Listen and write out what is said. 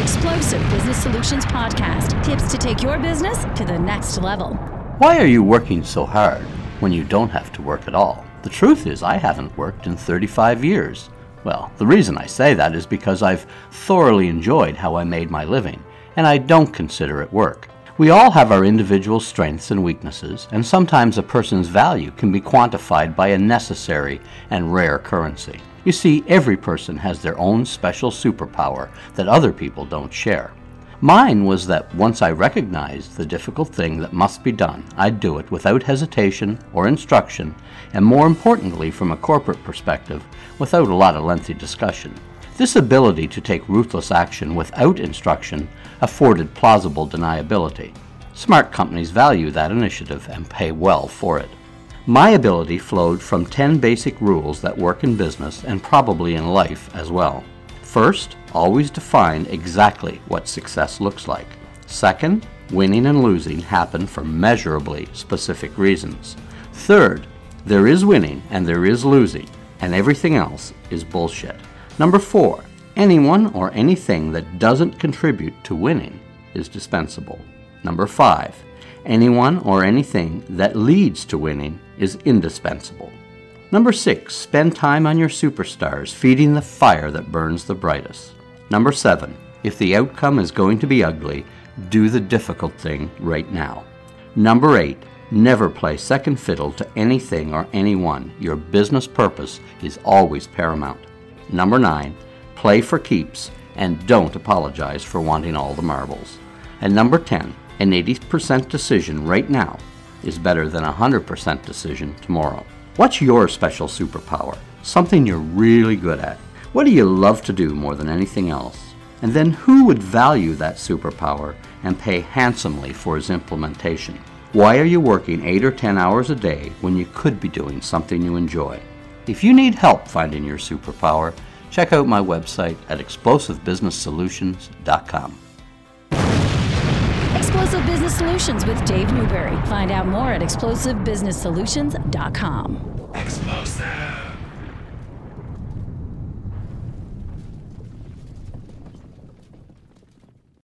Explosive Business Solutions Podcast tips to take your business to the next level. Why are you working so hard when you don't have to work at all? The truth is, I haven't worked in 35 years. Well, the reason I say that is because I've thoroughly enjoyed how I made my living, and I don't consider it work. We all have our individual strengths and weaknesses, and sometimes a person's value can be quantified by a necessary and rare currency. You see, every person has their own special superpower that other people don't share. Mine was that once I recognized the difficult thing that must be done, I'd do it without hesitation or instruction, and more importantly, from a corporate perspective, without a lot of lengthy discussion. This ability to take ruthless action without instruction afforded plausible deniability. Smart companies value that initiative and pay well for it. My ability flowed from 10 basic rules that work in business and probably in life as well. First, always define exactly what success looks like. Second, winning and losing happen for measurably specific reasons. Third, there is winning and there is losing, and everything else is bullshit. Number four, anyone or anything that doesn't contribute to winning is dispensable. Number five, anyone or anything that leads to winning is indispensable. Number six, spend time on your superstars, feeding the fire that burns the brightest. Number seven, if the outcome is going to be ugly, do the difficult thing right now. Number eight, never play second fiddle to anything or anyone. Your business purpose is always paramount. Number nine, play for keeps and don't apologize for wanting all the marbles. And number 10, an 80% decision right now is better than a 100% decision tomorrow. What's your special superpower? Something you're really good at. What do you love to do more than anything else? And then who would value that superpower and pay handsomely for its implementation? Why are you working 8 or 10 hours a day when you could be doing something you enjoy? If you need help finding your superpower, check out my website at explosivebusinesssolutions.com. Explosive Business Solutions with Dave Newberry. Find out more at explosivebusinesssolutions.com. Explosive.